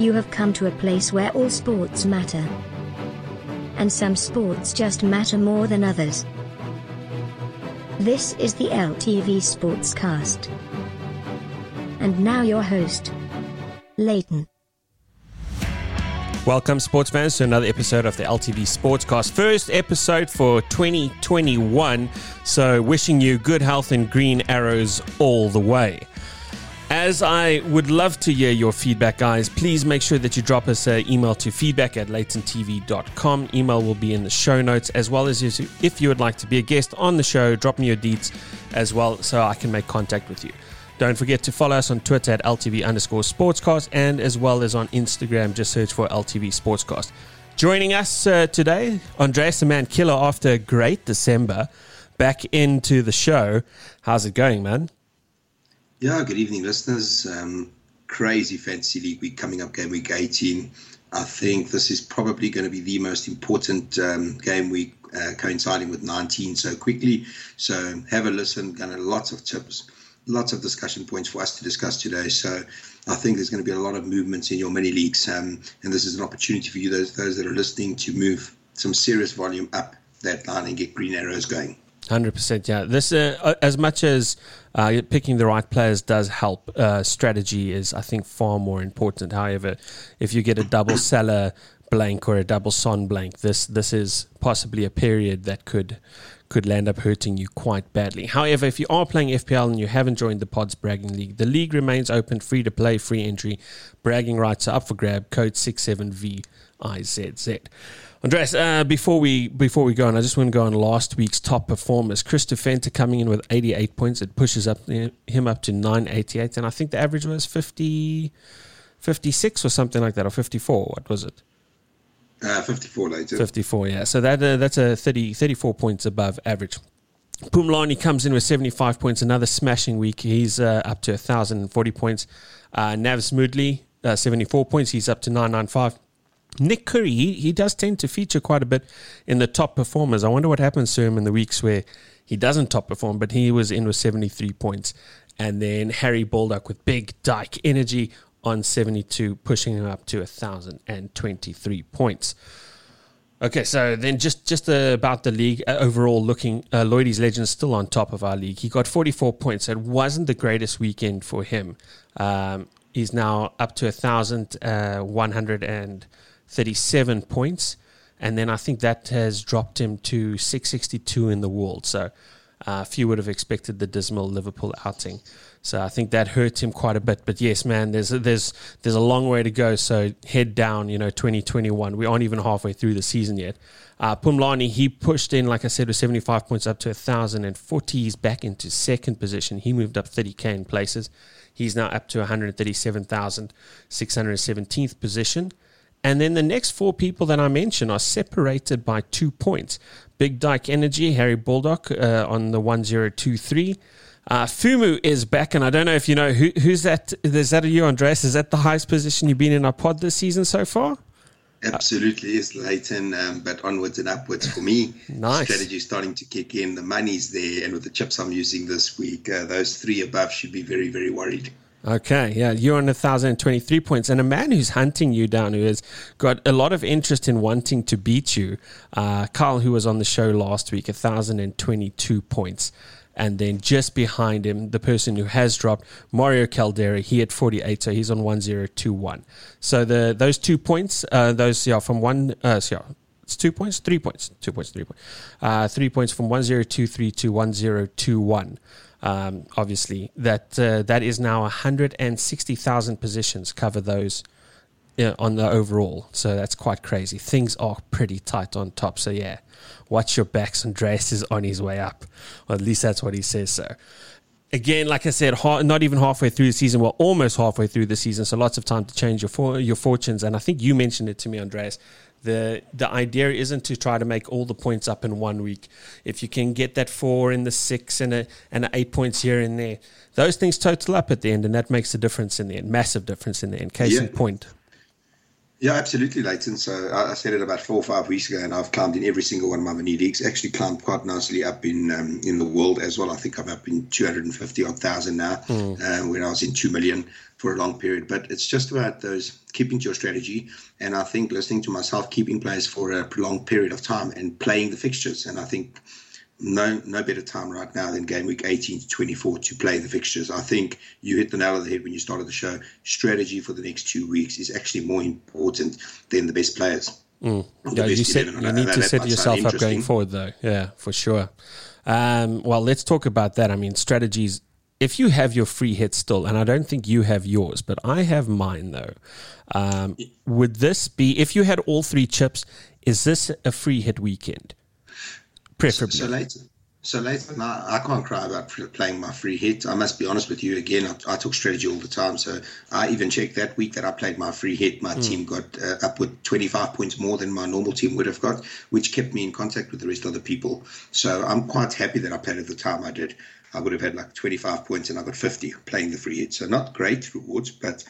You have come to a place where all sports matter. And some sports just matter more than others. This is the LTV Sportscast. And now your host, Leighton. Welcome, sports fans, to another episode of the LTV Sportscast. First episode for 2021. So, wishing you good health and green arrows all the way. As I would love to hear your feedback, guys, please make sure that you drop us an email to feedback at laytontv.com. Email will be in the show notes, as well as if you would like to be a guest on the show, drop me your deets as well so I can make contact with you. Don't forget to follow us on Twitter at LTV underscore sportscast and as well as on Instagram. Just search for LTV Sportscast. Joining us uh, today, Andreas the Man Killer after a great December. Back into the show. How's it going, man? Yeah, good evening, listeners. Um, crazy fantasy league week coming up, game week 18. I think this is probably going to be the most important um, game week uh, coinciding with 19 so quickly. So have a listen, got lots of tips lots of discussion points for us to discuss today. So I think there's going to be a lot of movements in your mini leagues, um, and this is an opportunity for you, those those that are listening, to move some serious volume up that line and get green arrows going. Hundred percent, yeah. This, uh, as much as uh, picking the right players does help, uh, strategy is, I think, far more important. However, if you get a double Salah blank or a double son blank, this this is possibly a period that could could land up hurting you quite badly. However, if you are playing FPL and you haven't joined the Pods Bragging League, the league remains open, free to play, free entry. Bragging rights are up for grab. Code 67VIZZ. Andreas, uh, before we before we go on, I just want to go on last week's top performers. Chris Fenter coming in with 88 points. It pushes up him up to 988, and I think the average was 50, 56 or something like that, or 54. What was it? Uh, 54 later. 54, yeah. So that uh, that's a 30, 34 points above average. Pumlani comes in with 75 points, another smashing week. He's uh, up to 1,040 points. Uh, Navs Moodley, uh, 74 points. He's up to 995. Nick Curry, he, he does tend to feature quite a bit in the top performers. I wonder what happens to him in the weeks where he doesn't top perform, but he was in with 73 points. And then Harry Baldock with big dyke energy on 72, pushing him up to 1,023 points. Okay, so then just just about the league uh, overall, looking uh, Lloydie's legend still on top of our league. He got 44 points. It wasn't the greatest weekend for him. Um, he's now up to 1,100 uh, and 37 points. And then I think that has dropped him to 662 in the world. So uh, few would have expected the dismal Liverpool outing. So I think that hurt him quite a bit. But yes, man, there's a, there's there's a long way to go. So head down, you know, 2021. We aren't even halfway through the season yet. Uh, Pumlani, he pushed in, like I said, with 75 points up to 1,040. He's back into second position. He moved up 30k in places. He's now up to 137,617th position. And then the next four people that I mentioned are separated by two points. Big Dyke Energy, Harry Baldock uh, on the 1023. Uh, Fumu is back, and I don't know if you know who, who's that. Is that you, Andreas? Is that the highest position you've been in our pod this season so far? Absolutely is, Leighton, um, but onwards and upwards for me. nice. Strategy starting to kick in. The money's there, and with the chips I'm using this week, uh, those three above should be very, very worried. Okay, yeah, you're on 1,023 points. And a man who's hunting you down, who has got a lot of interest in wanting to beat you, uh, Carl, who was on the show last week, 1,022 points. And then just behind him, the person who has dropped, Mario Caldera, he at 48, so he's on 1021. So the those two points, uh, those, yeah, from one, uh, so yeah, it's two points, three points, two points, three points, uh, three points from 1023 to 1021. Um, obviously, that uh, that is now 160,000 positions cover those uh, on the overall. So that's quite crazy. Things are pretty tight on top. So yeah, watch your backs. Andreas is on his way up. Or at least that's what he says. So again, like I said, not even halfway through the season. Well, almost halfway through the season. So lots of time to change your for, your fortunes. And I think you mentioned it to me, Andreas. The the idea isn't to try to make all the points up in one week. If you can get that four and the six and a and a eight points here and there, those things total up at the end, and that makes a difference in the end, massive difference in the end. Case yeah. in point. Yeah, absolutely, Leighton. So I, said it about four or five weeks ago, and I've climbed in every single one of my mini leagues. Actually, climbed quite nicely up in um, in the world as well. I think I'm up in 250 odd thousand now, mm. uh, when I was in two million for a long period. But it's just about those keeping to your strategy, and I think listening to myself, keeping players for a prolonged period of time, and playing the fixtures. And I think no no better time right now than game week 18 to 24 to play the fixtures. I think you hit the nail on the head when you started the show. Strategy for the next two weeks is actually more important than the best players. Mm. Yeah, you, set, you need to set yourself up going forward, though. Yeah, for sure. Um, well, let's talk about that. I mean, strategies. If you have your free hit still, and I don't think you have yours, but I have mine though. Um, would this be if you had all three chips? Is this a free hit weekend? Preferably. So, so later, so later, I, I can't cry about playing my free hit. I must be honest with you. Again, I, I talk strategy all the time. So I even checked that week that I played my free hit. My mm. team got uh, up with 25 points more than my normal team would have got, which kept me in contact with the rest of the people. So I'm quite happy that I played at the time I did. I would have had like 25 points and I got 50 playing the free hit. So not great rewards, but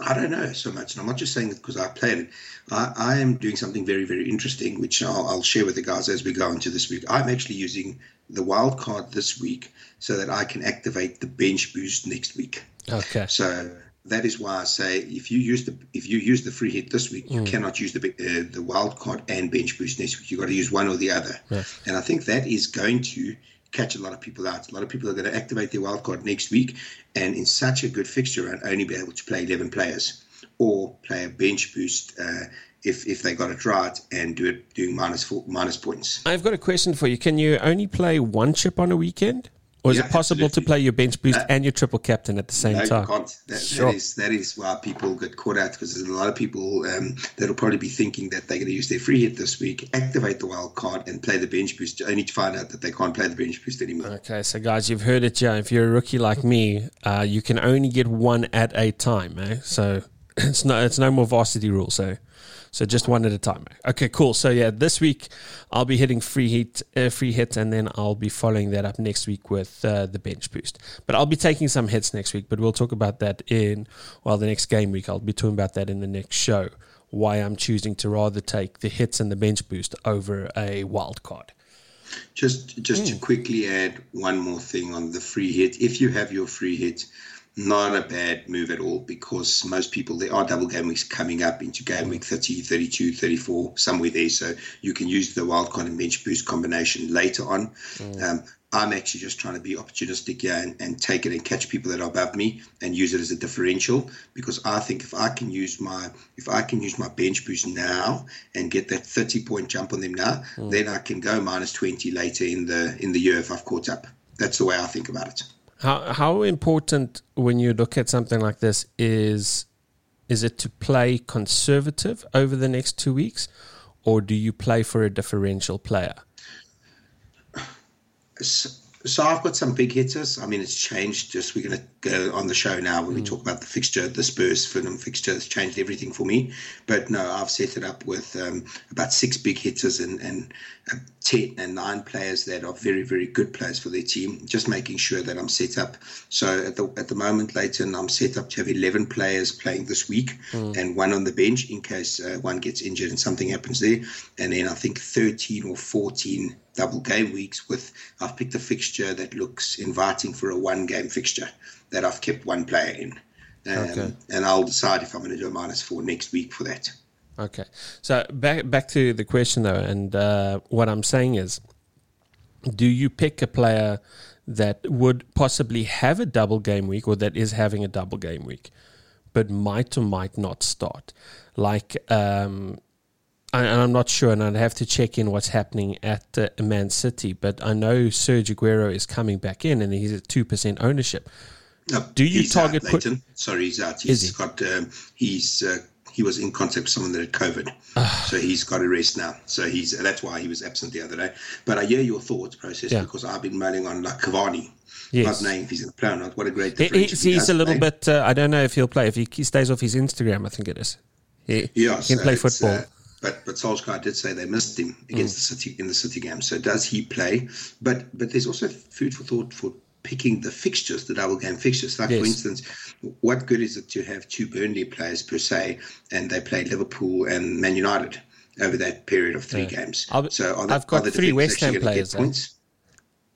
I don't know so much. And I'm not just saying it because I played it. I, I am doing something very, very interesting, which I'll, I'll, share with the guys as we go into this week. I'm actually using the wild card this week so that I can activate the bench boost next week. Okay. So that is why I say if you use the if you use the free hit this week, mm. you cannot use the uh, the wild card and bench boost next week. You've got to use one or the other. Yeah. And I think that is going to catch a lot of people out. A lot of people are going to activate their wild card next week and in such a good fixture and only be able to play 11 players or play a bench boost uh, if, if they got it right and do it doing minus four, minus points. I've got a question for you. Can you only play one chip on a weekend? Or is yeah, it possible absolutely. to play your bench boost uh, and your triple captain at the same no, time? You can't. That, sure. that, is, that is why people get caught out because there's a lot of people um, that'll probably be thinking that they're going to use their free hit this week, activate the wild card, and play the bench boost, only to find out that they can't play the bench boost anymore. Okay, so guys, you've heard it, Joe. If you're a rookie like me, uh, you can only get one at a time. Eh? So it's no, it's no more varsity rule. So so just one at a time. Okay, cool. So yeah, this week I'll be hitting free hit, uh, free hit, and then I'll be following that up next week with uh, the bench boost. But I'll be taking some hits next week. But we'll talk about that in well the next game week. I'll be talking about that in the next show. Why I'm choosing to rather take the hits and the bench boost over a wild card. Just just mm. to hmm. quickly add one more thing on the free hit. If you have your free hit not a bad move at all because most people, there are double game weeks coming up into game week 30, 32, 34, somewhere there. So you can use the wildcard and bench boost combination later on. Mm. Um, I'm actually just trying to be opportunistic here and, and take it and catch people that are above me and use it as a differential because I think if I can use my if I can use my bench boost now and get that 30 point jump on them now, mm. then I can go minus 20 later in the in the year if I've caught up. That's the way I think about it. How how important when you look at something like this is is it to play conservative over the next two weeks, or do you play for a differential player? So I've got some big hitters. I mean, it's changed. Just we're going to go on the show now when mm. we talk about the fixture, the Spurs Fulham fixture has changed everything for me. But no, I've set it up with um, about six big hitters and and uh, ten and nine players that are very very good players for their team. Just making sure that I'm set up. So at the at the moment, Leighton, I'm set up to have eleven players playing this week mm. and one on the bench in case uh, one gets injured and something happens there. And then I think thirteen or fourteen double game weeks with I've picked a fixture that looks inviting for a one game fixture that I've kept one player in. Um, okay. And I'll decide if I'm going to do a minus four next week for that. Okay. So back back to the question though, and uh, what I'm saying is, do you pick a player that would possibly have a double game week or that is having a double game week, but might or might not start? Like um, and I'm not sure, and I'd have to check in what's happening at uh, Man City. But I know Sergio Aguero is coming back in, and he's at two percent ownership. No, Do you target? Out, put, Sorry, he's out. He's he? got. Um, he's. Uh, he was in contact with someone that had COVID, ah. so he's got a rest now. So he's that's why he was absent the other day. But I hear your thoughts process yeah. because I've been mailing on like Cavani. Yes. Not knowing if he's in the plan or not. What a great difference. He, he's a little play. bit. Uh, I don't know if he'll play. If he, he, stays off his Instagram, I think it is. He, yeah, he can so play football. But but Solskjaer did say they missed him against mm. the City in the City game. So does he play? But but there's also food for thought for picking the fixtures, the double game fixtures. Like, yes. for instance, what good is it to have two Burnley players per se, and they play Liverpool and Man United over that period of three yeah. games? I'll, so the, I've got three West Ham players. Points?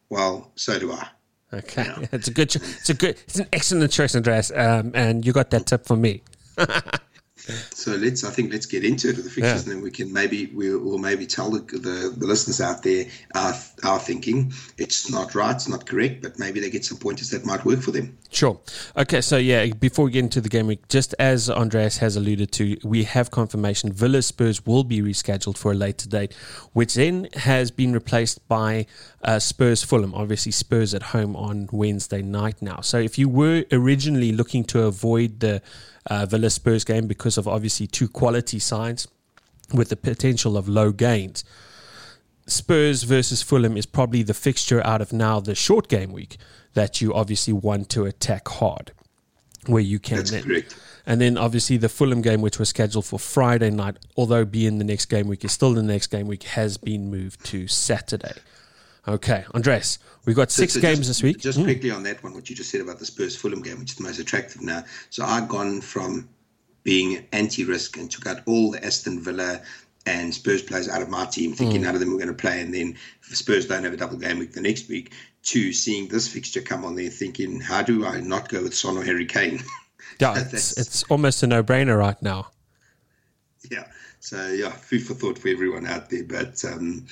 Well, so do I. Okay, it's a good, it's a good, it's an excellent choice, Andreas, um, and you got that tip from me. So let's, I think, let's get into it with the fixtures, yeah. and then we can maybe we will maybe tell the, the, the listeners out there our our thinking. It's not right, it's not correct, but maybe they get some pointers that might work for them. Sure. Okay. So yeah, before we get into the game week, just as Andreas has alluded to, we have confirmation Villa Spurs will be rescheduled for a later date, which then has been replaced by uh, Spurs Fulham. Obviously, Spurs at home on Wednesday night now. So if you were originally looking to avoid the uh, Villa Spurs game because of obviously two quality sides with the potential of low gains. Spurs versus Fulham is probably the fixture out of now the short game week that you obviously want to attack hard, where you can. That's then. correct. And then obviously the Fulham game, which was scheduled for Friday night, although being the next game week is still the next game week, has been moved to Saturday. Okay, Andres, we've got six so, so games just, this week. Just mm. quickly on that one, what you just said about the Spurs Fulham game, which is the most attractive now. So I've gone from being anti-risk and took out all the Aston Villa and Spurs players out of my team, thinking mm. none of them were going to play, and then Spurs don't have a double game week the next week. To seeing this fixture come on there, thinking, how do I not go with Son or Harry Kane? Yeah, it's, it's almost a no-brainer right now. Yeah. So yeah, food for thought for everyone out there. But um,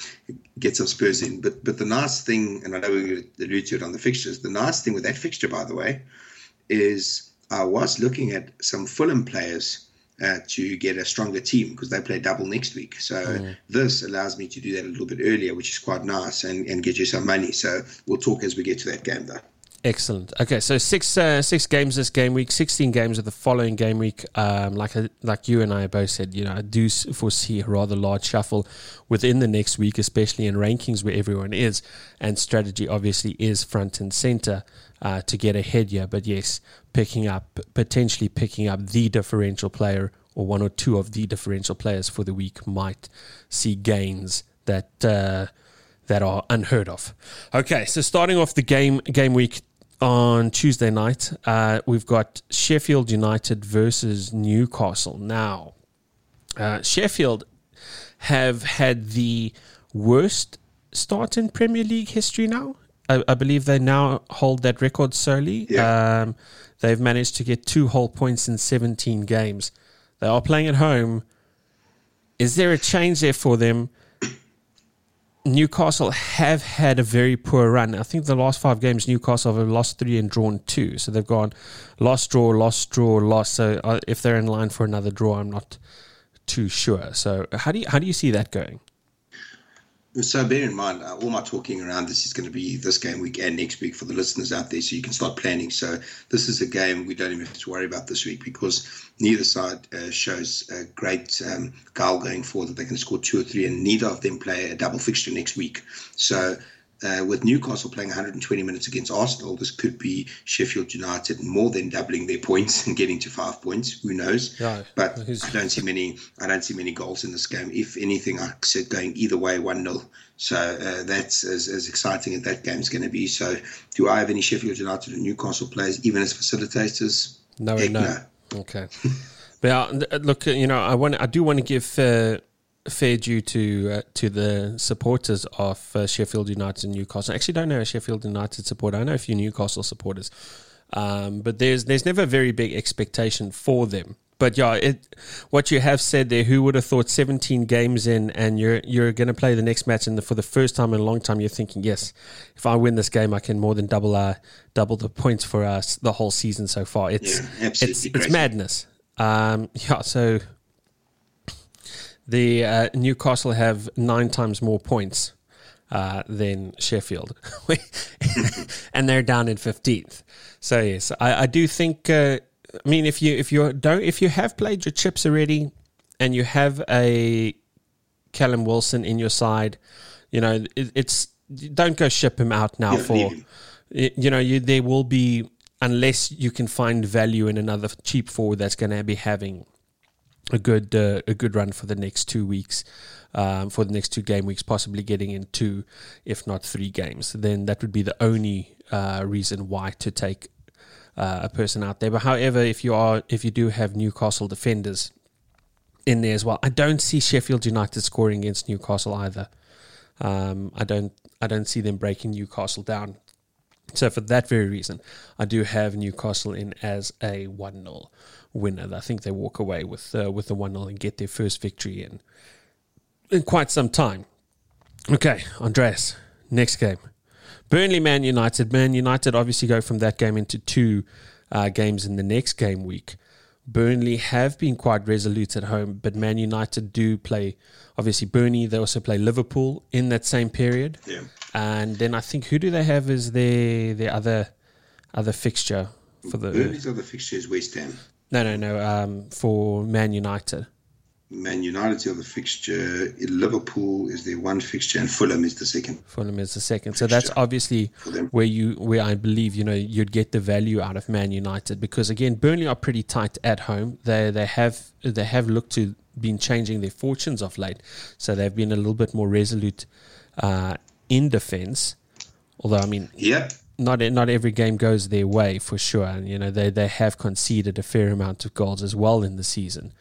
get some Spurs in. But but the nice thing, and I know we alluded to it on the fixtures. The nice thing with that fixture, by the way, is I was looking at some Fulham players uh, to get a stronger team because they play double next week. So mm. this allows me to do that a little bit earlier, which is quite nice, and, and get you some money. So we'll talk as we get to that game, though. Excellent. Okay, so six uh, six games this game week, sixteen games of the following game week. Um, like uh, like you and I both said, you know, I do foresee a rather large shuffle within the next week, especially in rankings where everyone is, and strategy obviously is front and center uh, to get ahead here. But yes, picking up potentially picking up the differential player or one or two of the differential players for the week might see gains that. Uh, that are unheard of. Okay, so starting off the game game week on Tuesday night, uh, we've got Sheffield United versus Newcastle. Now, uh, Sheffield have had the worst start in Premier League history now. I, I believe they now hold that record solely. Yeah. Um, they've managed to get two whole points in 17 games. They are playing at home. Is there a change there for them? Newcastle have had a very poor run. I think the last five games, Newcastle have lost three and drawn two. So they've gone lost, draw, lost, draw, lost. So uh, if they're in line for another draw, I'm not too sure. So how do you how do you see that going? So bear in mind, uh, all my talking around this is going to be this game week and next week for the listeners out there, so you can start planning. So this is a game we don't even have to worry about this week because neither side uh, shows a great um, goal going forward that they can score two or three, and neither of them play a double fixture next week. So uh, with Newcastle playing 120 minutes against Arsenal, this could be Sheffield United more than doubling their points and getting to five points. Who knows? But I don't see many. I don't see many goals in this game. If anything, I said going either way, one 0 So uh, that's as, as exciting as that game is going to be. So, do I have any Sheffield United and Newcastle players, even as facilitators? No, Heck, no. no. Okay. but uh, look, you know, I want. I do want to give. Fair due to uh, to the supporters of uh, Sheffield United and Newcastle. I actually don't know a Sheffield United supporter. I know a few Newcastle supporters, um, but there's there's never a very big expectation for them. But yeah, it, what you have said there, who would have thought 17 games in and you're you're going to play the next match and the, for the first time in a long time you're thinking, yes, if I win this game, I can more than double uh, double the points for us the whole season so far. It's yeah, it's it's madness. Um, yeah, so the uh, Newcastle have nine times more points uh, than Sheffield, and they're down in fifteenth. So yes, I, I do think. Uh, I mean, if you if you don't if you have played your chips already, and you have a Callum Wilson in your side, you know it, it's don't go ship him out now yeah, for. You know, you, there will be unless you can find value in another cheap forward that's going to be having a good uh, a good run for the next two weeks, um, for the next two game weeks, possibly getting in two, if not three games. Then that would be the only uh, reason why to take uh, a person out there. But however, if you are if you do have Newcastle defenders in there as well, I don't see Sheffield United scoring against Newcastle either. Um, I don't I don't see them breaking Newcastle down. So for that very reason, I do have Newcastle in as a one 0 winner. I think they walk away with uh, with the one 0 and get their first victory in in quite some time. Okay, Andreas, next game. Burnley Man United. Man United obviously go from that game into two uh, games in the next game week. Burnley have been quite resolute at home, but Man United do play. Obviously, Burnley they also play Liverpool in that same period. Yeah. And then I think who do they have as their their other other fixture for the Burnley's other fixture is West Ham. No no no um, for Man United. Man United's other fixture. Liverpool is their one fixture, and Fulham is the second. Fulham is the second. So that's obviously where you where I believe you know you'd get the value out of Man United because again Burnley are pretty tight at home. They they have they have looked to been changing their fortunes of late. So they've been a little bit more resolute uh, in defence. Although I mean Yep. Not not every game goes their way for sure, and you know they they have conceded a fair amount of goals as well in the season.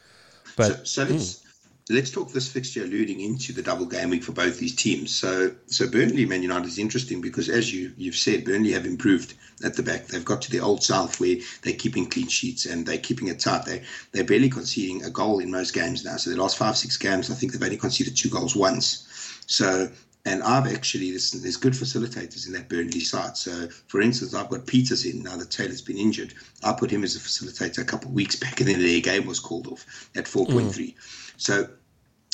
But so, so let's hmm. let's talk this fixture alluding into the double game week for both these teams. So so Burnley Man United is interesting because as you you've said, Burnley have improved at the back. They've got to the old south where they're keeping clean sheets and they're keeping it tight. They they're barely conceding a goal in most games now. So the last five six games, I think they've only conceded two goals once. So and I've actually there's, there's good facilitators in that Burnley side. So, for instance, I've got Pieters in now that Taylor's been injured. I put him as a facilitator a couple of weeks back, and then their game was called off at 4.3. Mm. So,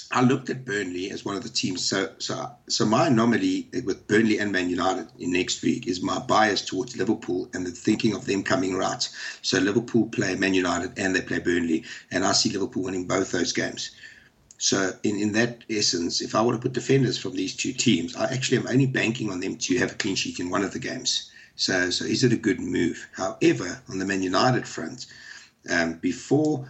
I looked at Burnley as one of the teams. So, so, so my anomaly with Burnley and Man United in next week is my bias towards Liverpool and the thinking of them coming right. So, Liverpool play Man United and they play Burnley, and I see Liverpool winning both those games. So in, in that essence, if I were to put defenders from these two teams, I actually am only banking on them to have a clean sheet in one of the games. So so is it a good move? However, on the Man United front, um, before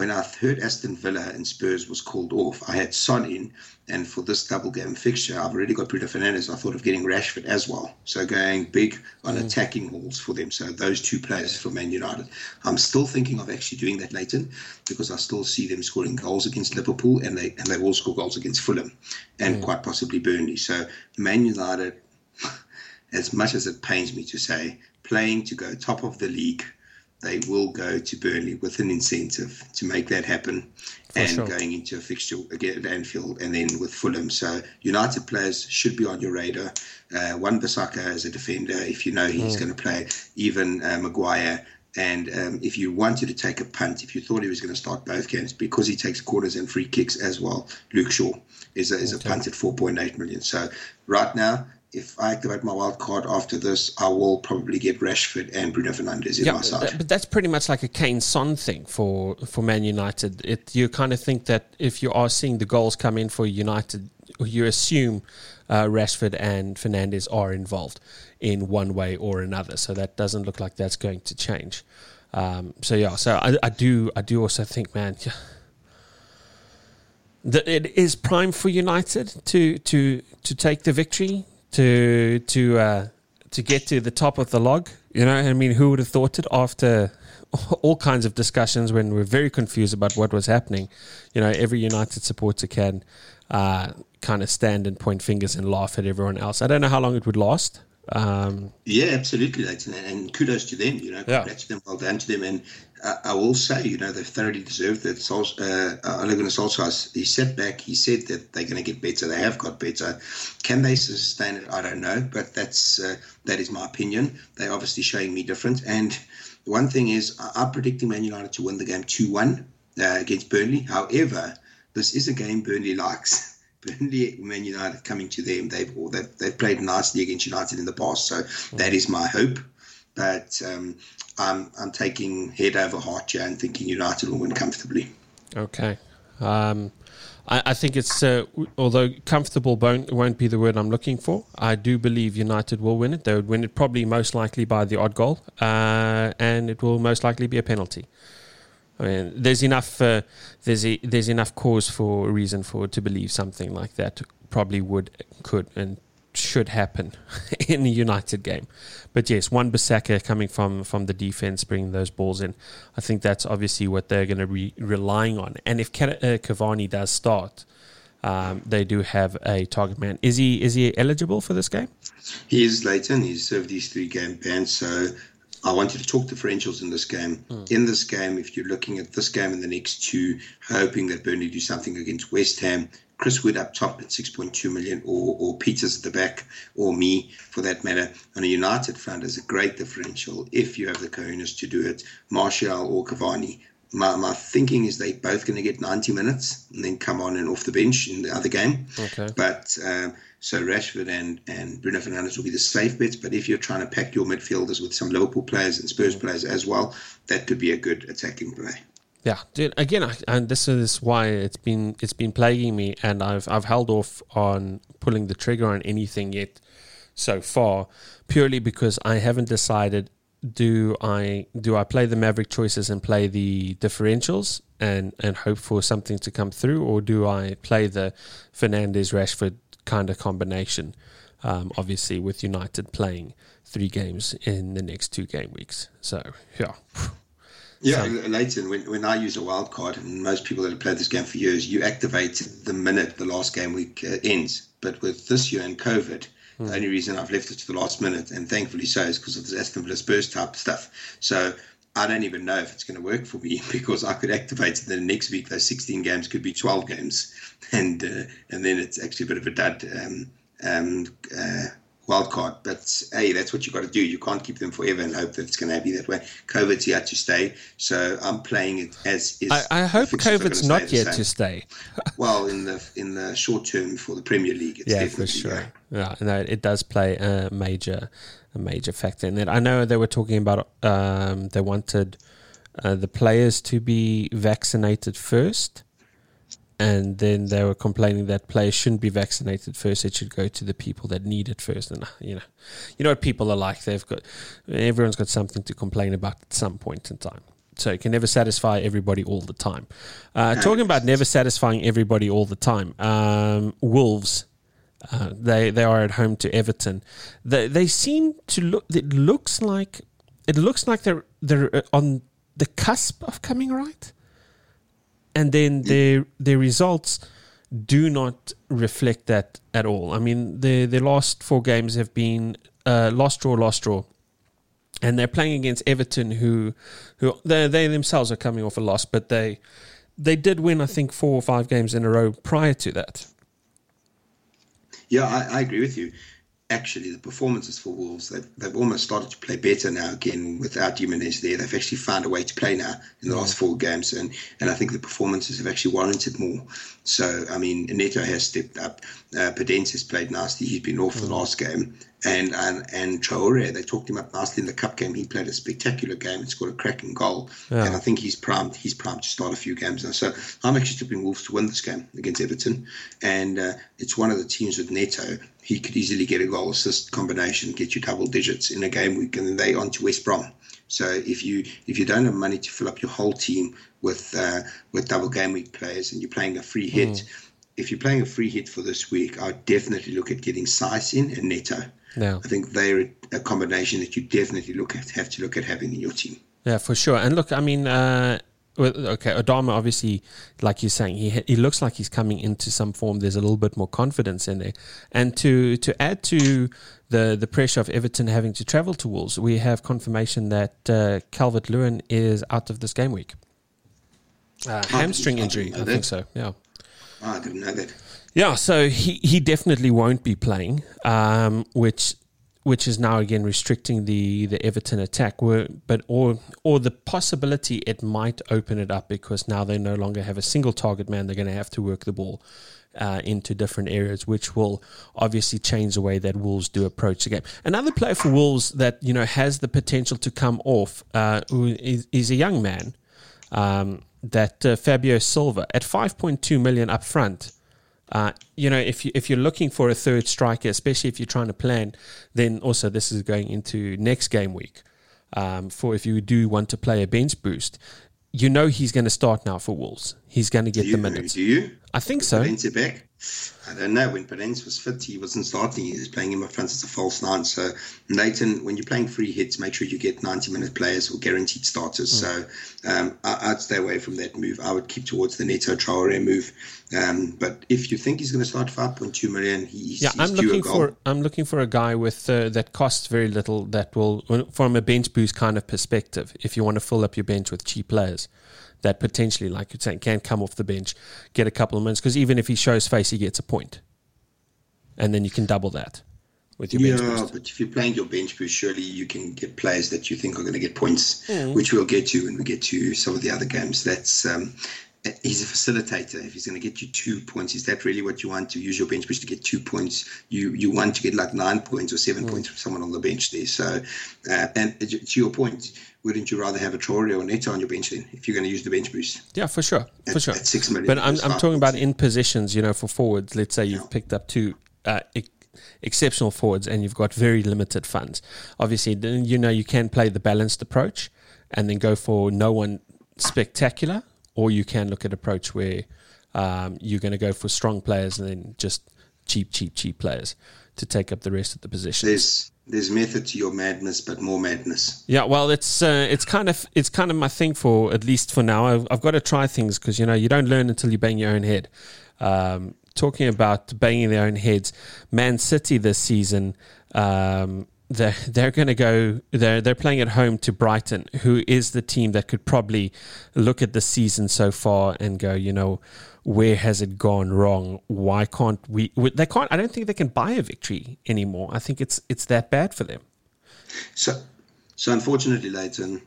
when I heard Aston Villa and Spurs was called off, I had Son in, and for this double game fixture, I've already got Bruno Fernandes. I thought of getting Rashford as well, so going big on Mm. attacking hauls for them. So those two players for Man United. I'm still thinking of actually doing that, Leighton, because I still see them scoring goals against Liverpool, and they and they will score goals against Fulham, and Mm. quite possibly Burnley. So Man United, as much as it pains me to say, playing to go top of the league they will go to Burnley with an incentive to make that happen and sure. going into a fixture again at Anfield and then with Fulham. So United players should be on your radar. Uh, Wan Bissaka as a defender, if you know he's going to play, even uh, Maguire. And um, if you wanted to take a punt, if you thought he was going to start both games, because he takes corners and free kicks as well, Luke Shaw is a, is a punt at 4.8 million. So right now, if I activate my wild card after this, I will probably get Rashford and Bruno Fernandes in Yeah, my side. but that's pretty much like a Kane Son thing for for Man United. It you kind of think that if you are seeing the goals come in for United, you assume uh, Rashford and Fernandes are involved in one way or another. So that doesn't look like that's going to change. Um, so yeah, so I, I do I do also think, man. Yeah, that it is prime for United to to to take the victory to to uh, to get to the top of the log. You know, I mean, who would have thought it after all kinds of discussions when we're very confused about what was happening? You know, every United supporter can uh, kind of stand and point fingers and laugh at everyone else. I don't know how long it would last. Um, Yeah, absolutely, and, kudos to them. You know, Yeah. to them, well done to them. And uh, I will say, you know, they've thoroughly deserved it. Sol- uh, uh, Ole Gunnar Solskjaer, he sat back. He said that they're going to get better. They have got better. Can they sustain it? I don't know, but that's uh, that is my opinion. They're obviously showing me different. And one thing is, I- I'm predicting Man United to win the game two one uh, against Burnley. However, this is a game Burnley likes. Burnley, Man United coming to them. They've, or they've they've played nicely against United in the past, so that is my hope. But um, I'm I'm taking head over heart here and thinking United will win comfortably. Okay. Um, I, I think it's, uh, although comfortable won't, won't be the word I'm looking for, I do believe United will win it. They would win it probably most likely by the odd goal, uh, and it will most likely be a penalty. I mean, there's enough uh, there's a, there's enough cause for reason for to believe something like that probably would could and should happen in the United game. But yes, Wan Bissaka coming from from the defense, bringing those balls in. I think that's obviously what they're going to be relying on. And if uh, Cavani does start, um, they do have a target man. Is he is he eligible for this game? He is Leighton. He's served his three game ban. So I want you to talk differentials in this game. Mm. In this game, if you're looking at this game and the next two, hoping that Burnley do something against West Ham, Chris Wood up top at 6.2 million, or, or Pieters at the back, or Mee for that matter, on a United front is a great differential if you have the cojones to do it. Martial or Cavani my, my thinking is they're both going to get 90 minutes and then come on and off the bench in the other game. Okay. But um, so Rashford and, and Bruno Fernandes will be the safe bets. But if you're trying to pack your midfielders with some Liverpool players and Spurs mm. players as well, that could be a good attacking play. Yeah, dude. Again, I, and this is why it's been it's been plaguing me, and I've I've held off on pulling the trigger on anything yet so far, purely because I haven't decided do I do I play the Maverick choices and play the differentials and and hope for something to come through, or do I play the Fernandes Rashford kind of combination? Um, obviously, with United playing three games in the next two game weeks, so yeah. Yeah, so, Leighton, when, when I use a wild card, and most people that have played this game for years, you activate the minute the last game week uh, ends. But with this year and COVID, Mm. The only reason I've left it to the last minute, and thankfully so, is because of this Aston Villa Spurs type stuff. So I don't even know if it's going to work for me because I could activate it. Then next week, those 16 games could be 12 games, and uh, and then it's actually a bit of a dud. Um, um, uh, wild card. But hey, that's what you got to do. You can't keep them forever and hope that it's going to be that way. COVID's here to stay, so I'm playing it as is. I, I hope COVID's not yet to stay. well, in the in the short term for the Premier League, yeah, for sure. Yeah, no, it does play a major a major factor in that. I know they were talking about um, they wanted uh, the players to be vaccinated first and then they were complaining that players shouldn't be vaccinated first; it should go to the people that need it first. And you know, you know what people are like; they've got everyone's got something to complain about at some point in time. So you can never satisfy everybody all the time. Uh, talking about never satisfying everybody all the time, um, Wolves. Uh, they they are at home to Everton. They they seem to look. It looks like it looks like they're they're uh, on the cusp of coming right and then their their results do not reflect that at all. I mean, the the last four games have been uh, lost draw, lost draw, and they're playing against Everton, who who they they themselves are coming off a loss, but they they did win, I think, four or five games in a row prior to that. Yeah, I, I agree with you actually the performances for Wolves, they've, they've almost started to play better now again without Jimenez there. They've actually found a way to play now in the last four games, and, and I think the performances have actually warranted more. So, I mean, Neto has stepped up. Uh, Podence has played nasty. He's been off mm. the last game. And, and and Traore, they talked him up nicely in the cup game. He played a spectacular game and scored a cracking goal. Yeah. And I think he's primed. He's primed to start a few games now. So I'm actually tipping Wolves to win this game against Everton. And uh, it's one of the teams with Neto. He could easily get a goal assist combination, get you double digits in a game week, and then they on to West Brom. So if you if you don't have money to fill up your whole team with uh, with double game week players and you're playing a free hit. Mm. If you're playing a free hit for this week, I'd definitely look at getting Saiss in and Neto no. I think they're a combination that you definitely look at have to look at having in your team. Yeah, for sure. And look, I mean, uh, okay, Adama obviously, like you're saying, he he looks like he's coming into some form. There's a little bit more confidence in there, and to to add to the the pressure of Everton having to travel to Wolves, we have confirmation that uh, Calvert Lewin is out of this game week. Uh, hamstring injury, I, I think so. Yeah, oh, I didn't know that. Yeah, so he, he definitely won't be playing, um, which which is now again restricting the, the Everton attack. But or or the possibility it might open it up because now they no longer have a single target man. They're going to have to work the ball uh, into different areas, which will obviously change the way that Wolves do approach the game. Another player for Wolves that you know has the potential to come off uh, is, is, a young man. Um, that uh, Fabio Silva at 5.2 million up front uh, you know, if you if you're looking for a third striker, especially if you're trying to plan, then also this is going into next game week. Um, for if you do want to play a bench boost, you know he's going to start now for Wolves. He's going to get you, the minutes. Do you? I think so. back. I don't know. When Penance was fit, he wasn't starting. He was playing him up front as a false nine. So, Nathan, when you're playing free hits, make sure you get 90 minute players or guaranteed starters. Mm. So, um, I, would stay away from that move. I would keep towards the Neto Traore move. Um, but if you think he's going to start 5.2 million, he's, yeah. He's I'm looking for I'm looking for a guy with uh, that costs very little that will, from a bench boost kind of perspective, if you want to fill up your bench with cheap players that potentially, like you're saying, can come off the bench, get a couple of minutes. Because even if he shows face, he gets a point, and then you can double that with your yeah, bench boost. but if you're playing your bench boost, surely you can get players that you think are going to get points, mm. which we'll get to when we get to some of the other games. That's um, he's a facilitator. If he's going to get you two points, is that really what you want to use your bench boost to get two points? You you want to get like nine points or seven mm. points from someone on the bench there. So, uh, and to your point, wouldn't you rather have a Traore or Neto on your bench then if you're going to use the bench boost? Yeah, for sure, at, for sure. At six million, but I'm I'm talking about in positions. You know, for forwards. Let's say you've yeah. picked up two. Uh, exceptional forwards and you've got very limited funds obviously you know you can play the balanced approach and then go for no one spectacular or you can look at approach where um, you're going to go for strong players and then just cheap, cheap, cheap players to take up the rest of the positions. There's there's method to your madness, but more madness. Yeah, well, it's uh, it's kind of it's kind of my thing for at least for now. I've, I've got to try things because you know you don't learn until you bang your own head. Um, talking about banging their own heads, Man City this season. Um, they're they're going to go. They're they're playing at home to Brighton, who is the team that could probably look at the season so far and go, you know, where has it gone wrong? Why can't we? They can't. I don't think they can buy a victory anymore. I think it's it's that bad for them. So, so unfortunately, Leighton,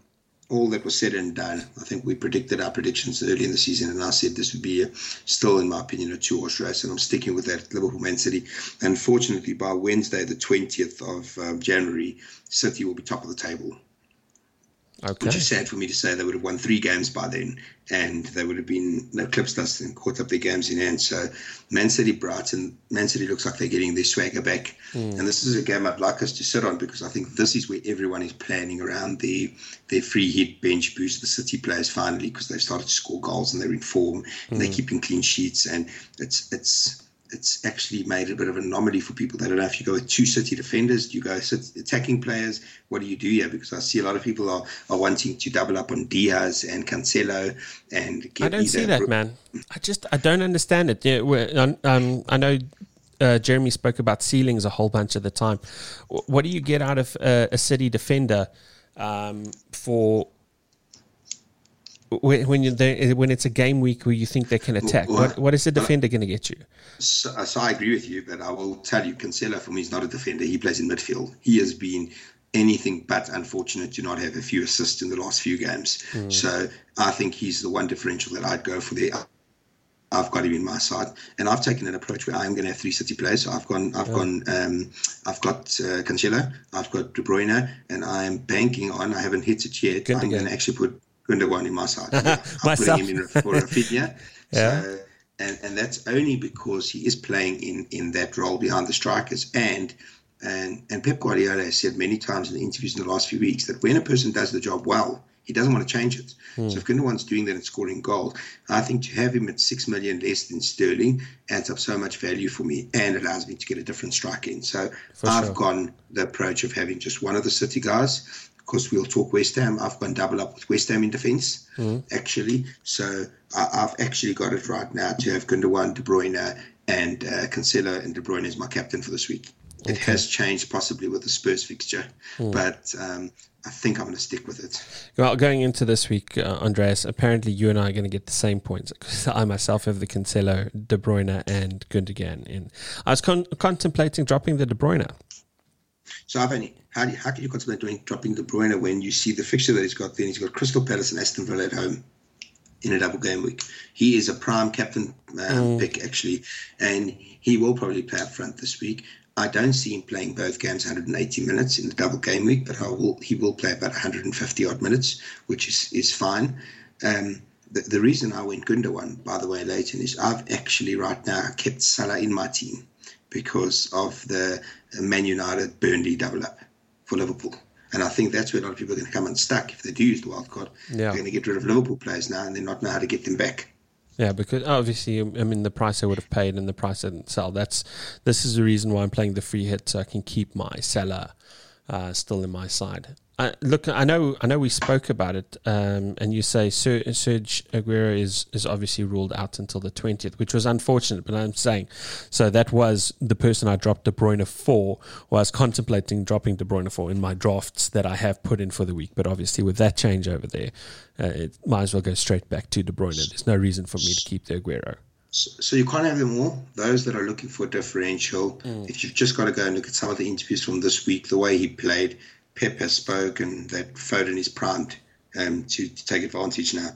all that was said and done, I think we predicted our predictions early in the season, and I said this would be a, still, in my opinion, a two-horse race, and I'm sticking with that. Liverpool, Man City. Unfortunately, by Wednesday, the 20th of um, January, City will be top of the table. Okay. Which is sad for me to say. They would have won three games by then, and they would have been eclipsed us and caught up their games in hand. So, Man City, Brighton, Man City looks like they're getting their swagger back. Mm. And this is a game I'd like us to sit on because I think this is where everyone is planning around their their free hit bench boost. The City players finally because they've started to score goals and they're in form and mm. they're keeping clean sheets, and it's it's it's actually made a bit of an anomaly for people. They don't know if you go with two city defenders, do you go attacking players? What do you do here? Because I see a lot of people are, are wanting to double up on Dias and Cancelo and I don't see that, man. I just I don't understand it. Yeah, um, I know uh, Jeremy spoke about ceilings a whole bunch of the time. What do you get out of uh, a city defender um, for when you when it's a game week where you think they can attack, well, what, what is the defender going to get you? So, so, I agree with you, but I will tell you, Cancelo for me is not a defender. He plays in midfield. He has been anything but unfortunate to not have a few assists in the last few games. Mm. So I think he's the one differential that I'd go for there. I've got him in my side, and I've taken an approach where I'm going to have three City players. So I've gone, I've yeah. gone, um, I've got uh, Cancelo, I've got De Bruyne, and I'm banking on. I haven't hit it yet. Good I'm going to actually put Gundogan in my side. Yeah, I'm putting him in for Raphinha. yeah. So, and, and that's only because he is playing in, in that role behind the strikers. And, and and Pep Guardiola has said many times in the interviews in the last few weeks that when a person does the job well, he doesn't want to change it. Mm. So if Gundogan's doing that and scoring goals, I think to have him at six million less than Sterling adds up so much value for me and allows me to get a different strike in. So for I've sure. gone the approach of having just one of the City guys of course, we'll talk West Ham. I've gone double up with West Ham in defence, mm. actually. So I, have actually got it right now to have Gundogan, De Bruyne, and uh, Cancelo, and De Bruyne is my captain for this week. Okay. It has changed possibly with the Spurs fixture, mm. but um, I think I'm going to stick with it. Well, going into this week, uh, Andreas, apparently you and I are going to get the same points because I myself have the Cancelo, De Bruyne, and Gundogan in. I was con- contemplating dropping the De Bruyne. So I've only how, do you, how can you contemplate doing dropping De Bruyne when you see the fixture that he's got? Then he's got Crystal Palace and Aston Villa at home in a double game week. He is a prime captain um, mm. pick actually, and he will probably play up front this week. I don't see him playing both games 180 minutes in the double game week, but will, he will play about 150 odd minutes, which is is fine. Um, the, the reason I went Gundogan, by the way, Leighton, is I've actually right now kept Salah in my team because of the Man United Burnley double up for Liverpool. And I think that's where a lot of people are going to come unstuck if they do use the wild card. Yeah. They're going to get rid of Liverpool players now and then not know how to get them back. Yeah, because obviously, I mean, the price I would have paid and the price I didn't sell. That's this is the reason why I'm playing the free hit, so I can keep my Salah uh, still in my side. Uh, look, I know, I know, we spoke about it, um, and you say Ser- Serge Aguero is is obviously ruled out until the twentieth, which was unfortunate. But I'm saying, so that was the person I dropped De Bruyne for. Or I was contemplating dropping De Bruyne for in my drafts that I have put in for the week. But obviously, with that change over there, uh, it might as well go straight back to De Bruyne. There's no reason for me to keep the Aguero. So you can't have them all. Those that are looking for a differential, Mm. if you've just got to go and look at some of the interviews from this week, the way he played, Pep has spoken that Foden is primed um, to, to take advantage now.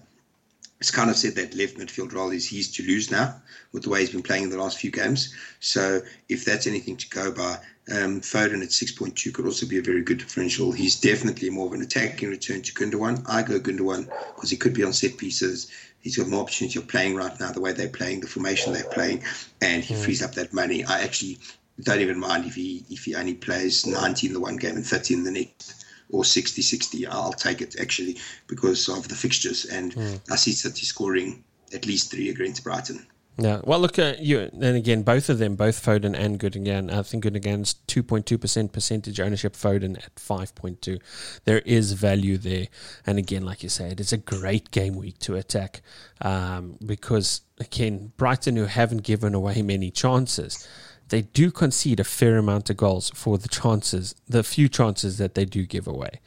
It's kind of said that left midfield role is his to lose now with the way he's been playing in the last few games. So if that's anything to go by, um, Foden at 6.2 could also be a very good differential. He's definitely more of an attacking return to Gundogan. I go Gundogan because he could be on set pieces. He's got more opportunity of playing right now, the way they're playing, the formation they're playing, and he frees up that money. I actually don't even mind if he if he only plays 90 in the one game and 30 in the next or 60 60 i'll take it actually because of the fixtures and i see city scoring at least three against brighton Yeah, well, look at you. And again, both of them, both Foden and Gundogan. I think Gundogan's two point two percent percentage ownership. Foden at five point two. There is value there, and again, like you said, it's a great game week to attack um, because again, Brighton who haven't given away many chances. They do concede a fair amount of goals for the chances, the few chances that they do give away.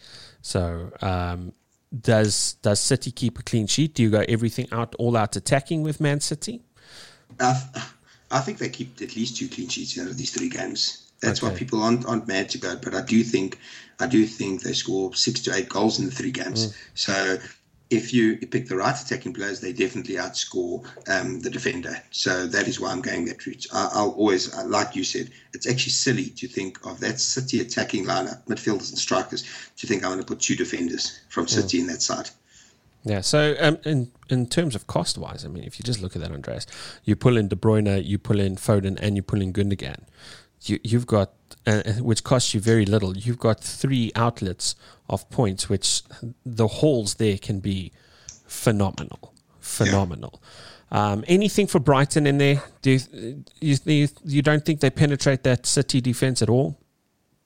So, um, does does City keep a clean sheet? Do you go everything out, all out attacking with Man City? I, I think they keep at least two clean sheets out of these three games. That's why people aren't, aren't mad to go. But I do think I do think they score six to eight goals in the three games. So if you pick the right attacking players, they definitely outscore um, the defender. So that is why I'm going that route. I, I'll always, uh, like you said, it's actually silly to think of that City attacking lineup, midfielders and strikers, to think I'm going to put two defenders from City in that side. Yeah. So, um, in in terms of cost wise, I mean, if you just look at that, Andreas, you pull in De Bruyne, you pull in Foden, and you pull in Gundogan. You you've got uh, which costs you very little. You've got three outlets of points, which the hauls there can be phenomenal, phenomenal. Um, anything for Brighton in there? Do you, you you you don't think they penetrate that City defense at all?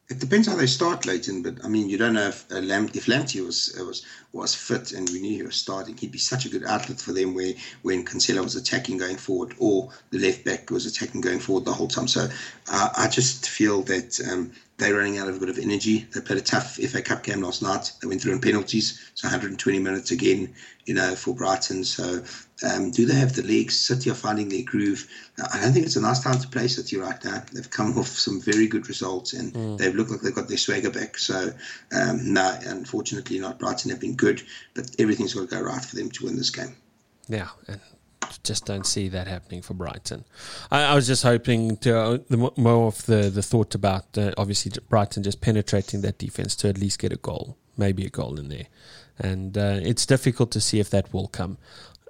It depends how they start, Leighton. But I mean, you don't know if uh, Lam- if Lamptey was uh, was was fit and we knew he was starting, he'd be such a good outlet for them. Where when Cancelo was attacking going forward, or the left back was attacking going forward the whole time. So uh, I just feel that um, they're running out of a bit of energy. They played a tough FA Cup game last night. They went through in penalties, so 120 minutes again, you know, for Brighton. So um, do they have the legs? City are finding their groove. I don't think it's a nice time to play City right now. They've come off some very good results and they've looked like they've got their swagger back. So, um, no, unfortunately not. Brighton have been good, but everything's got to go right for them to win this game. Yeah, and just don't see that happening for Brighton. I, I was just hoping to uh, the more of the the thought about uh, obviously Brighton just penetrating that defense to at least get a goal, maybe a goal in there, and uh, it's difficult to see if that will come.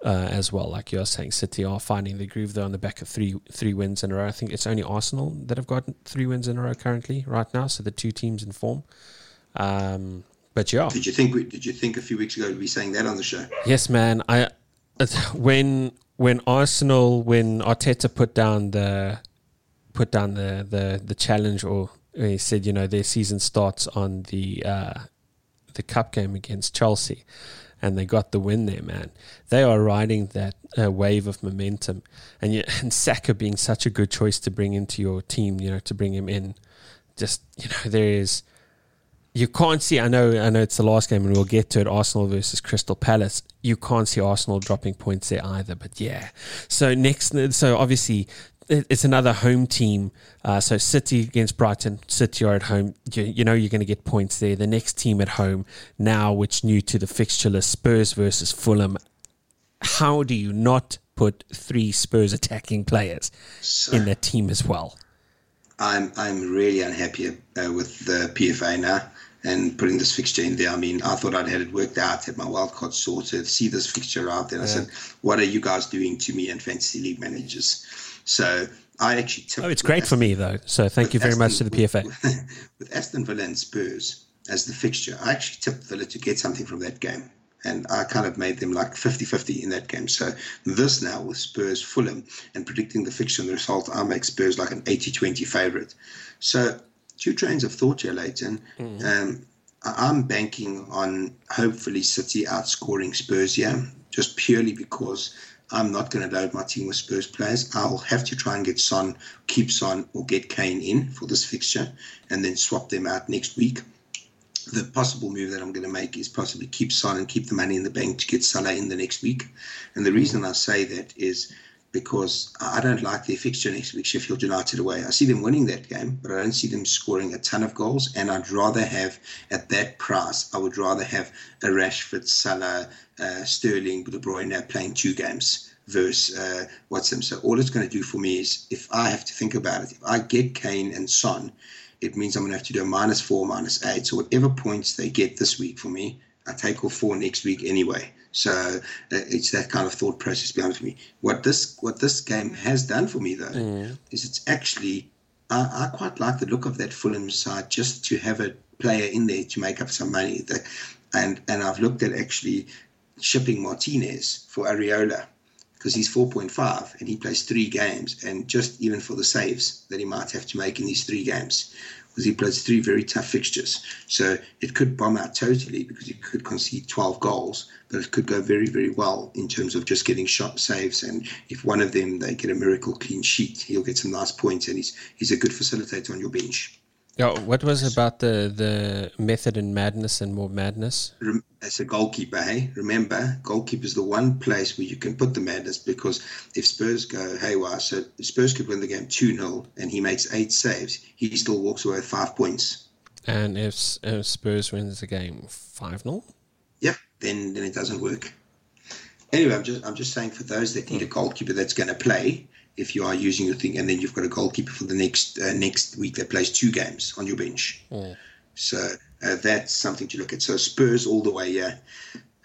Uh, as well, like you're saying, City are finding the groove. They're on the back of three three wins in a row. I think it's only Arsenal that have got three wins in a row currently, right now. So the two teams in form. Um, but yeah, Did you think? we- Did you think a few weeks ago we'd be saying that on the show? Yes, man. I when when Arsenal when Arteta put down the put down the the, the challenge, or he said, you know, their season starts on the uh, the cup game against Chelsea, and they got the win there, man. They are riding that uh, wave of momentum, and you, and Saka being such a good choice to bring into your team, you know, to bring him in. Just you know, there is you can't see. I know. I know it's the last game, and we'll get to it. Arsenal versus Crystal Palace. You can't see Arsenal dropping points there either. But yeah. So next, so obviously it's another home team. Uh, so City against Brighton. City are at home. You, you know you're going to get points there. The next team at home now, which new to the fixture list, Spurs versus Fulham. How do you not put three Spurs attacking players So in that team as well? I'm I'm really unhappy uh, with the PFA now and putting this fixture in there. I mean, I thought I'd had it worked out, had my wild card sorted, see this fixture out there. I said, what are you guys doing to me and fantasy league managers? So I actually tipped Oh, it's with great for me though. So thank you very much to the PFA. with Aston Villa and Spurs. as the fixture. I actually tipped Villa to get something from that game. And I kind of made them like 50 50 in that game. So, this now with Spurs Fulham and predicting the fixture and the result, I make Spurs like an 80 20 favourite. So, two trains of thought here, Leighton. Mm-hmm. Um, I'm banking on hopefully City outscoring Spurs here, just purely because I'm not going to load my team with Spurs players. I'll have to try and get Son, keep Son, or get Kane in for this fixture, and then swap them out next week. The possible move that I'm going to make is possibly keep Son and keep the money in the bank to get Salah in the next week. And the reason I say that is because I don't like their fixture next week, Sheffield United away. I see them winning that game, but I don't see them scoring a ton of goals. And I'd rather have, at that price, I would rather have a Rashford, Salah, uh, Sterling, De Bruyne playing two games versus uh, Watson. So all it's going to do for me is, if I have to think about it, if I get Kane and Son, it means I'm going to have to do a minus four, minus eight. So whatever points they get this week for me, I take off four next week anyway. So uh, it's that kind of thought process behind me. What this what this game has done for me though mm. is it's actually I, I, quite like the look of that Fulham side just to have a player in there to make up some money. And and I've looked at actually shipping Martinez for Areola because he's 4.5 and he plays three games and just even for the saves that he might have to make in these three games because he plays three very tough fixtures. So it could bomb out totally because he could concede 12 goals, but it could go very, very well in terms of just getting shot saves. And if one of them they get a miracle clean sheet, he'll get some nice points, and he's he's a good facilitator on your bench. Yeah, what was about the the method in madness and more madness? As a goalkeeper, hey, remember, goalkeeper is the one place where you can put the madness because if Spurs go haywire, so Spurs could win the game 2 0 and he makes eight saves, he still walks away with five points. And if, if Spurs wins the game 5 0? Yeah, then, then it doesn't work. Anyway, I'm just I'm just saying for those that need a goalkeeper that's going to play, if you are using your thing, and then you've got a goalkeeper for the next uh, next week that plays two games on your bench. Mm. So uh, that's something to look at. So Spurs all the way, yeah.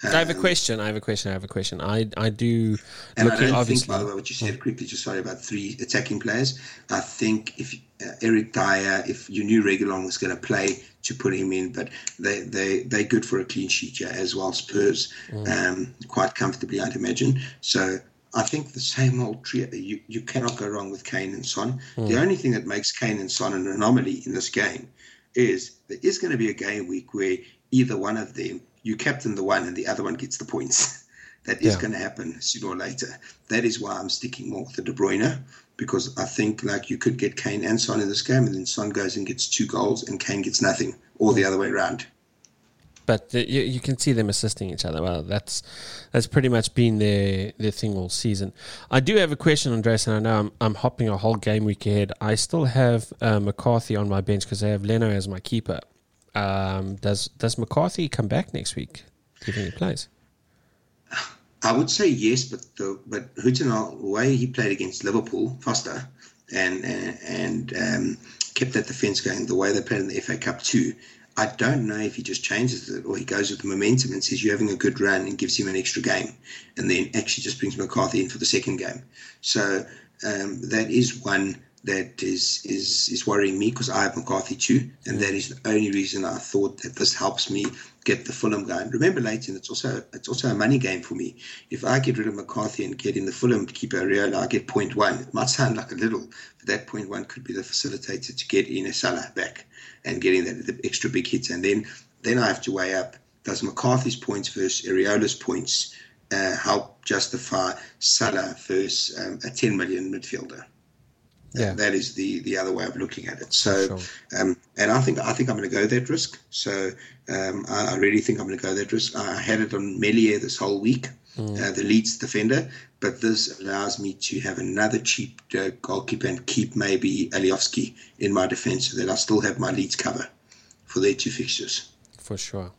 Um, I have a um, question. I have a question. I have a question. I I do. And I don't obviously, think, by the way, what you said quickly. Just sorry about three attacking players. I think if uh, Eric Dier, if you knew Reguilón was going to play, to put him in, but they they they're good for a clean sheet, yeah, as well. Spurs, mm. um, quite comfortably, I'd imagine. So I think the same old trio. You, you cannot go wrong with Kane and Son. Mm. The only thing that makes Kane and Son an anomaly in this game is there is going to be a game week where either one of them, you captain the one and the other one gets the points. that is yeah. going to happen sooner or later. That is why I'm sticking more with the De Bruyne because I think like you could get Kane and Son in this game, and then Son goes and gets two goals, and Kane gets nothing, or the hmm. other way around but you, you, can see them assisting each other. Well, that's that's pretty much been their their thing all season. I do have a question, Andreas, and I know I'm, I'm hopping a whole game week ahead. I still have uh, McCarthy on my bench because I have Leno as my keeper. Um, does does McCarthy come back next week? Do you think he plays? I would say yes, but the, but Hasenhüttl, the way he played against Liverpool, Forster, and and, and um, kept that defence going, the way they played in the FA Cup too, I don't know if he just changes it or he goes with the momentum and says you're having a good run and gives him an extra game, and then actually just brings McCarthy in for the second game. So um, that is one that is is is worrying me because I have McCarthy too, and that is the only reason I thought that this helps me get the Fulham going. Remember, Leighton, it's also it's also a money game for me. If I get rid of McCarthy and get in the Fulham keeper keep Areola, I get point one. It might sound like a little, but that point one could be the facilitator to get in a Salah back and getting that the extra big hits. And then then I have to weigh up does McCarthy's points versus Areola's points uh, help justify Salah versus um, a 10 million midfielder? Yeah. that is the the other way of looking at it. So, sure. um, and I think I think I'm going to go that risk. So, um, I, I, really think I'm going to go that risk. I had it on Meslier this whole week, mm. uh, the Leeds defender, but this allows me to have another cheap uh, goalkeeper and keep maybe Alioski in my defence, so that I still have my Leeds cover for their two fixtures. For sure.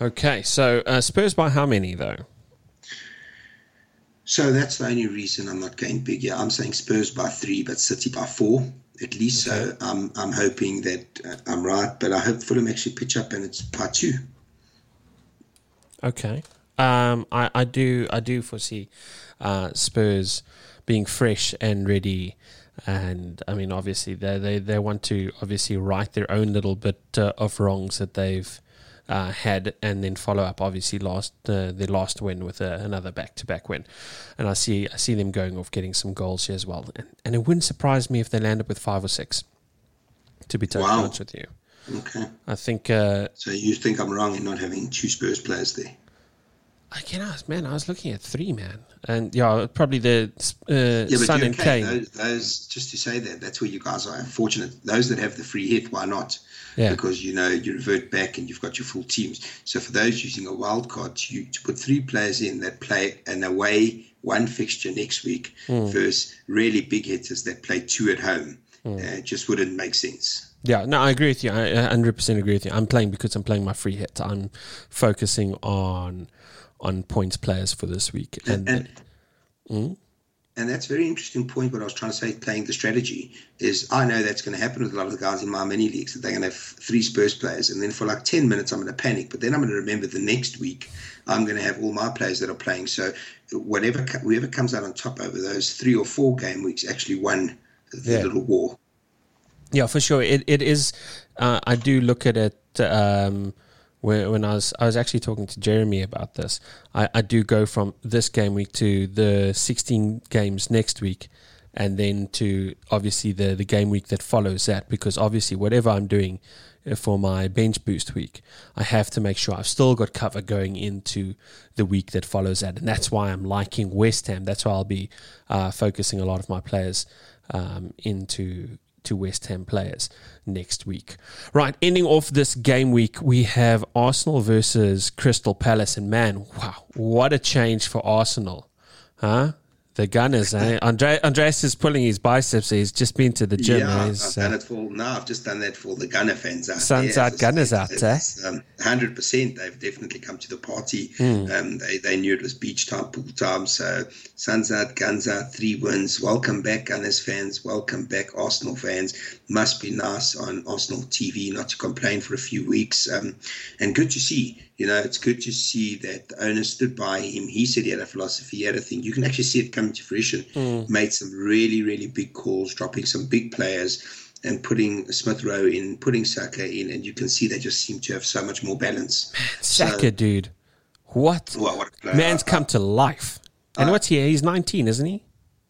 Okay, so uh, Spurs by how many though? So that's the only reason I'm not going big. Yeah, I'm saying Spurs by three, but City by four at least. Okay. So I'm I'm hoping that uh, I'm right, but I hope Fulham actually pitch up and it's by two. Okay. Um, I, I do I do foresee uh, Spurs being fresh and ready and I mean, obviously, they they they want to obviously right their own little bit uh, of wrongs that they've uh, had, and then follow up. Obviously, last uh, their last win with uh, another back to back win, and I see I see them going off getting some goals here as well. And, and it wouldn't surprise me if they land up with five or six. To be totally Wow. honest with you, Okay. I think. Uh, So you think I'm wrong in not having two Spurs players there? I can ask, man. I was looking at three, man, and yeah, probably the uh, Yeah, Son and okay. Kane. Those, those, just to say that, that's where you guys are fortunate. Those that have the free hit, why not? Yeah. Because you know you revert back and you've got your full teams. So for those using a wild card, you to put three players in that play an away one fixture next week Hmm. versus really big hitters that play two at home, Hmm. uh, just wouldn't make sense. Yeah, no, I agree with you. I I 100% agree with you. I'm playing because I'm playing my free hit. I'm focusing on on points players for this week. And, And Hmm? And that's a very interesting point. What I was trying to say, playing the strategy is I know that's going to happen with a lot of the guys in my mini leagues that they're going to have three Spurs players, and then for like ten minutes I'm going to panic, but then I'm going to remember the next week I'm going to have all my players that are playing. So whatever whoever comes out on top over those three or four game weeks actually won the Yeah. little war. yeah, for sure. It it is. Uh, I do look at it. Um, when, when I was I was actually talking to Jeremy about this. I, I do go from this game week to the 16 games next week, and then to obviously the the game week that follows that. Because obviously, whatever I'm doing uh, for my bench boost week, I have to make sure I've still got cover going into the week that follows that, and that's why I'm liking West Ham. That's why I'll be uh, focusing a lot of my players um, into to West Ham players next week. Right, ending off this game week, we have Arsenal versus Crystal Palace, and man, wow, what a change for Arsenal, huh? The Gunners, eh? Andre, Andreas is pulling his biceps. He's just been to the gym. yeah, eh? I've done uh, it for no, I've just done that for the Gunner fans out Suns there. out, Gunners out, eh? um, Hundred percent, they've definitely come to the party. Hmm. Um, they they knew it was beach time, pool time. So Suns out, Guns out, three wins. Welcome back, Gunners fans. Welcome back, Arsenal fans. Must be nice on Arsenal TV not to complain for a few weeks. Um, and good to see. You know, it's good to see that the owner stood by him. He said he had a philosophy, he had a thing. You can actually see it coming to fruition. Made some really, really big calls, dropping some big players and putting Smith Rowe in, putting Saka in, and you can see they just seem to have so much more balance. Saka, dude. What? Well, what. Man's come to life. And Uh, what's he? He's 19, isn't he?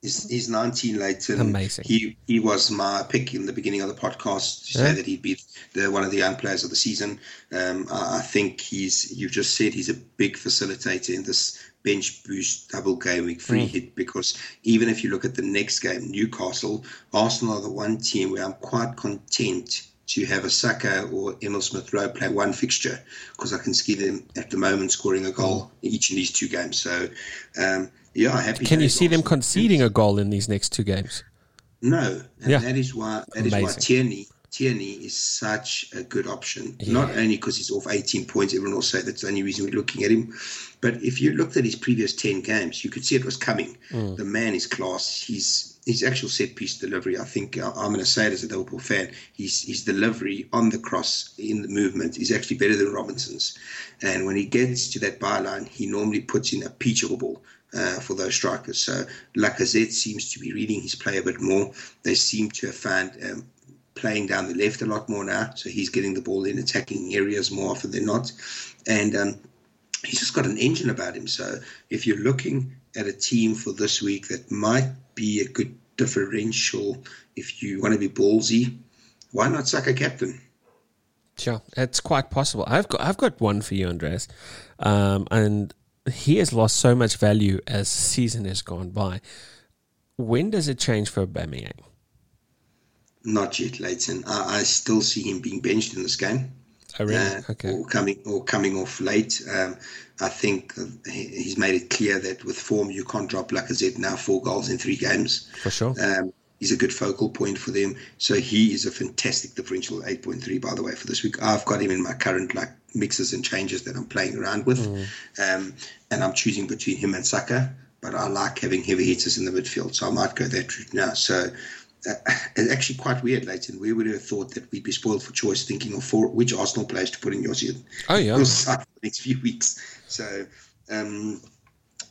He's, he's 19 Leighton. Amazing. He he was my pick in the beginning of the podcast to say that he'd be the one of the young players of the season. Um, I, I think he's. You've just said he's a big facilitator in this bench boost double game week free Hmm. hit because even if you look at the next game, Newcastle, Arsenal are the one team where I'm quite content to have a Saka or Emil Smith Rowe play one fixture because I can see them at the moment scoring a goal in each of these two games. So, um, yeah, happy. Can you see them conceding a goal in these next two games? No, and Yeah. that is why that is why Tierney Tierney is such a good option. Not only because he's off 18 points, everyone will say that's the only reason we're looking at him. But if you looked at his previous 10 games, you could see it was coming. Mm. The man is class. He's his actual set piece delivery. I think uh, I'm going to say it as a Liverpool fan. His his delivery on the cross in the movement is actually better than Robertson's. And when he gets to that byline, he normally puts in a peachable ball uh, for those strikers. So Lacazette seems to be reading his play a bit more. They seem to have found um, playing down the left a lot more now. So he's getting the ball in attacking areas more often than not. And um, he's just got an engine about him. So if you're looking at a team for this week that might be a good differential, if you want to be ballsy, why not Saka captain? Sure, it's quite possible. I've got I've got one for you, Andres, um, and he has lost so much value as season has gone by. When does it change for Aubameyang? Not yet, Leighton. I, I still see him being benched in this game. Oh, really? uh, okay. or coming or coming off late. Um, I think he's made it clear that with form you can't drop Lacazette now four goals in three games. For sure. Um, he's a good focal point for them. So he is a fantastic differential, eight point three by the way for this week. I've got him in my current like mixes and changes that I'm playing around with, um, and I'm choosing between him and Saka. But I like having heavy hitters in the midfield, so I might go that route now. So uh, it's actually quite weird, Leighton. We would have thought that we'd be spoiled for choice, thinking of four, which Arsenal players to put in your Oh yeah. your side for the next few weeks. So um,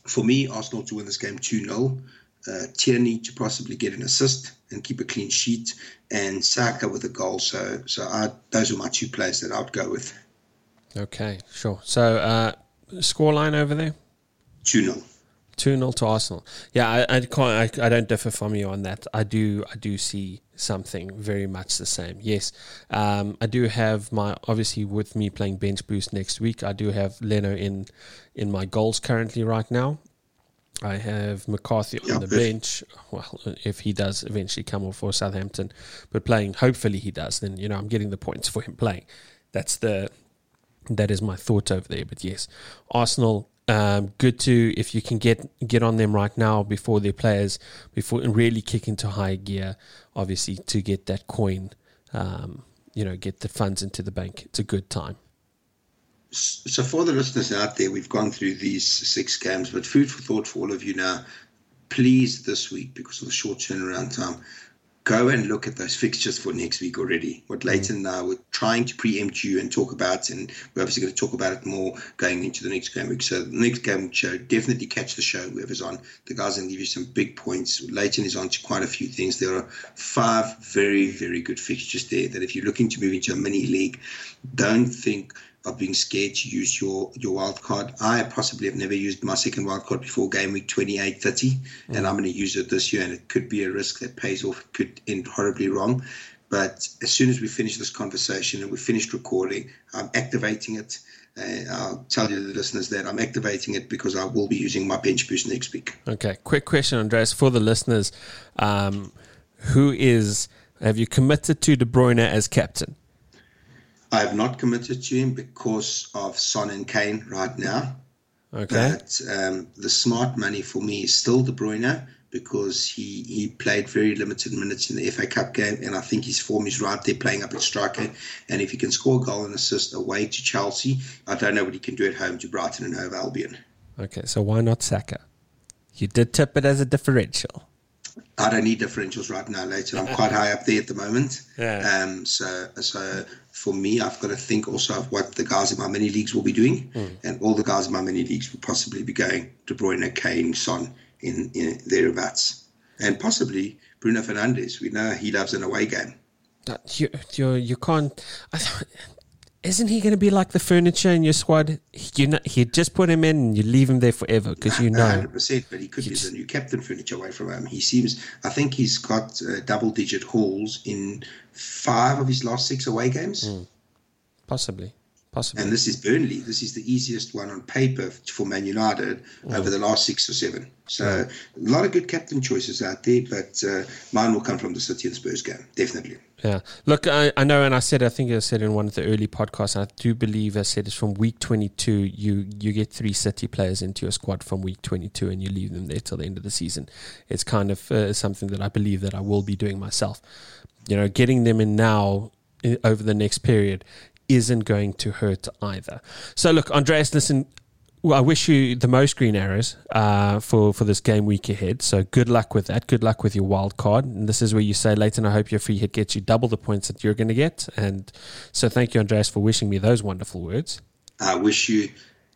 for me, Arsenal to win this game 2 0. uh, Tierney to possibly get an assist and keep a clean sheet, and Saka with a goal. So, so I, those are my two players that I'd go with. Okay, sure. So, uh, scoreline over there? 2 0. 2 0 to Arsenal. Yeah, I, I can't I, I don't differ from you on that. I do I do see something very much the same. Yes. Um, I do have my obviously with me playing bench boost next week, I do have Leno in in my goals currently right now. I have McCarthy on the bench. Well, if he does eventually come off for Southampton, but playing, hopefully he does. Then you know I'm getting the points for him playing. That's the that is my thought over there. But yes, Arsenal um, good to if you can get get on them right now before their players before really kick into high gear. Obviously, to get that coin, um, you know, get the funds into the bank. It's a good time. So for the listeners out there, we've gone through these six games, but food for thought for all of you now. Please this week because of the short turnaround time go and look at those fixtures for next week already. What mm. Leighton and I were trying to preempt you and talk about, and we're obviously going to talk about it more going into the next game week. So the next game show, definitely catch the show, whoever's on. The guys to give you some big points. Leighton is on to quite a few things. There are five very, very good fixtures there that if you're looking to move into a mini league, don't think – of being scared to use your your wild card. I possibly have never used my second wild card before game week 28 30, mm. and I'm going to use it this year, and it could be a risk that pays off. It could end horribly wrong. But as soon as we finish this conversation and we finished recording, I'm activating it. Uh, I'll tell you the listeners that I'm activating it because I will be using my bench boost next week. Okay, quick question, Andreas, for the listeners: um, Who is have you committed to De Bruyne as captain? I have not committed to him because of Son and Kane right now. Okay. But um, the smart money for me is still De Bruyne because he, he played very limited minutes in the FA Cup game, and I think his form is right there playing up at striker. And if he can score a goal and assist away to Chelsea, I don't know what he can do at home to Brighton and Hove Albion. Okay, so why not Saka? You did tip it as a differential. I don't need differentials right now. Later, I'm quite high up there at the moment. Yeah. Um. So so for me, I've got to think also of what the guys in my mini leagues will be doing, mm. and all the guys in my mini leagues will possibly be going De Bruyne, Kane, Son in, in thereabouts, and possibly Bruno Fernandes. We know he loves an away game. You you you can't. isn't he going to be like the furniture in your squad? You know, you just put him in and you leave him there forever because you know. 100%, but he could be the new captain furniture away from him. He seems, I think he's got uh, double digit hauls in five of his last six away games. Mm. Possibly. Possibly. And this is Burnley. This is the easiest one on paper for Man United mm. over the last six or seven. So mm. a lot of good captain choices out there, but uh, mine will come from the City and Spurs game, definitely. Yeah. Look, I, I know, and I said, I think I said in one of the early podcasts, I do believe I said it's from week 22, you, you get three City players into your squad from week 22 and you leave them there till the end of the season. It's kind of uh, something that I believe that I will be doing myself. You know, getting them in now over the next period isn't going to hurt either. So, look, Andreas, listen, well, I wish you the most green arrows uh, for for this game week ahead. So good luck with that. Good luck with your wild card. And this is where you say, Leighton, I hope your free hit gets you double the points that you're going to get. And so thank you, Andreas, for wishing me those wonderful words. I wish you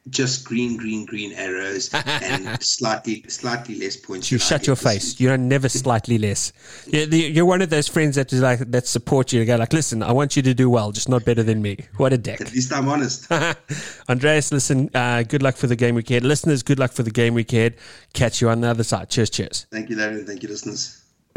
just green, green, green arrows and slightly, slightly less points. You shut your face. You're never slightly less. You're, you're one of those friends that is like that support you. To go like, listen, I want you to do well, just not better than me. What a dick. At least I'm honest. Andreas, listen. Uh, good luck for the game week ahead. Listeners, good luck for the game week ahead. Catch you on the other side. Cheers, cheers. Thank you, Larry. Thank you, listeners.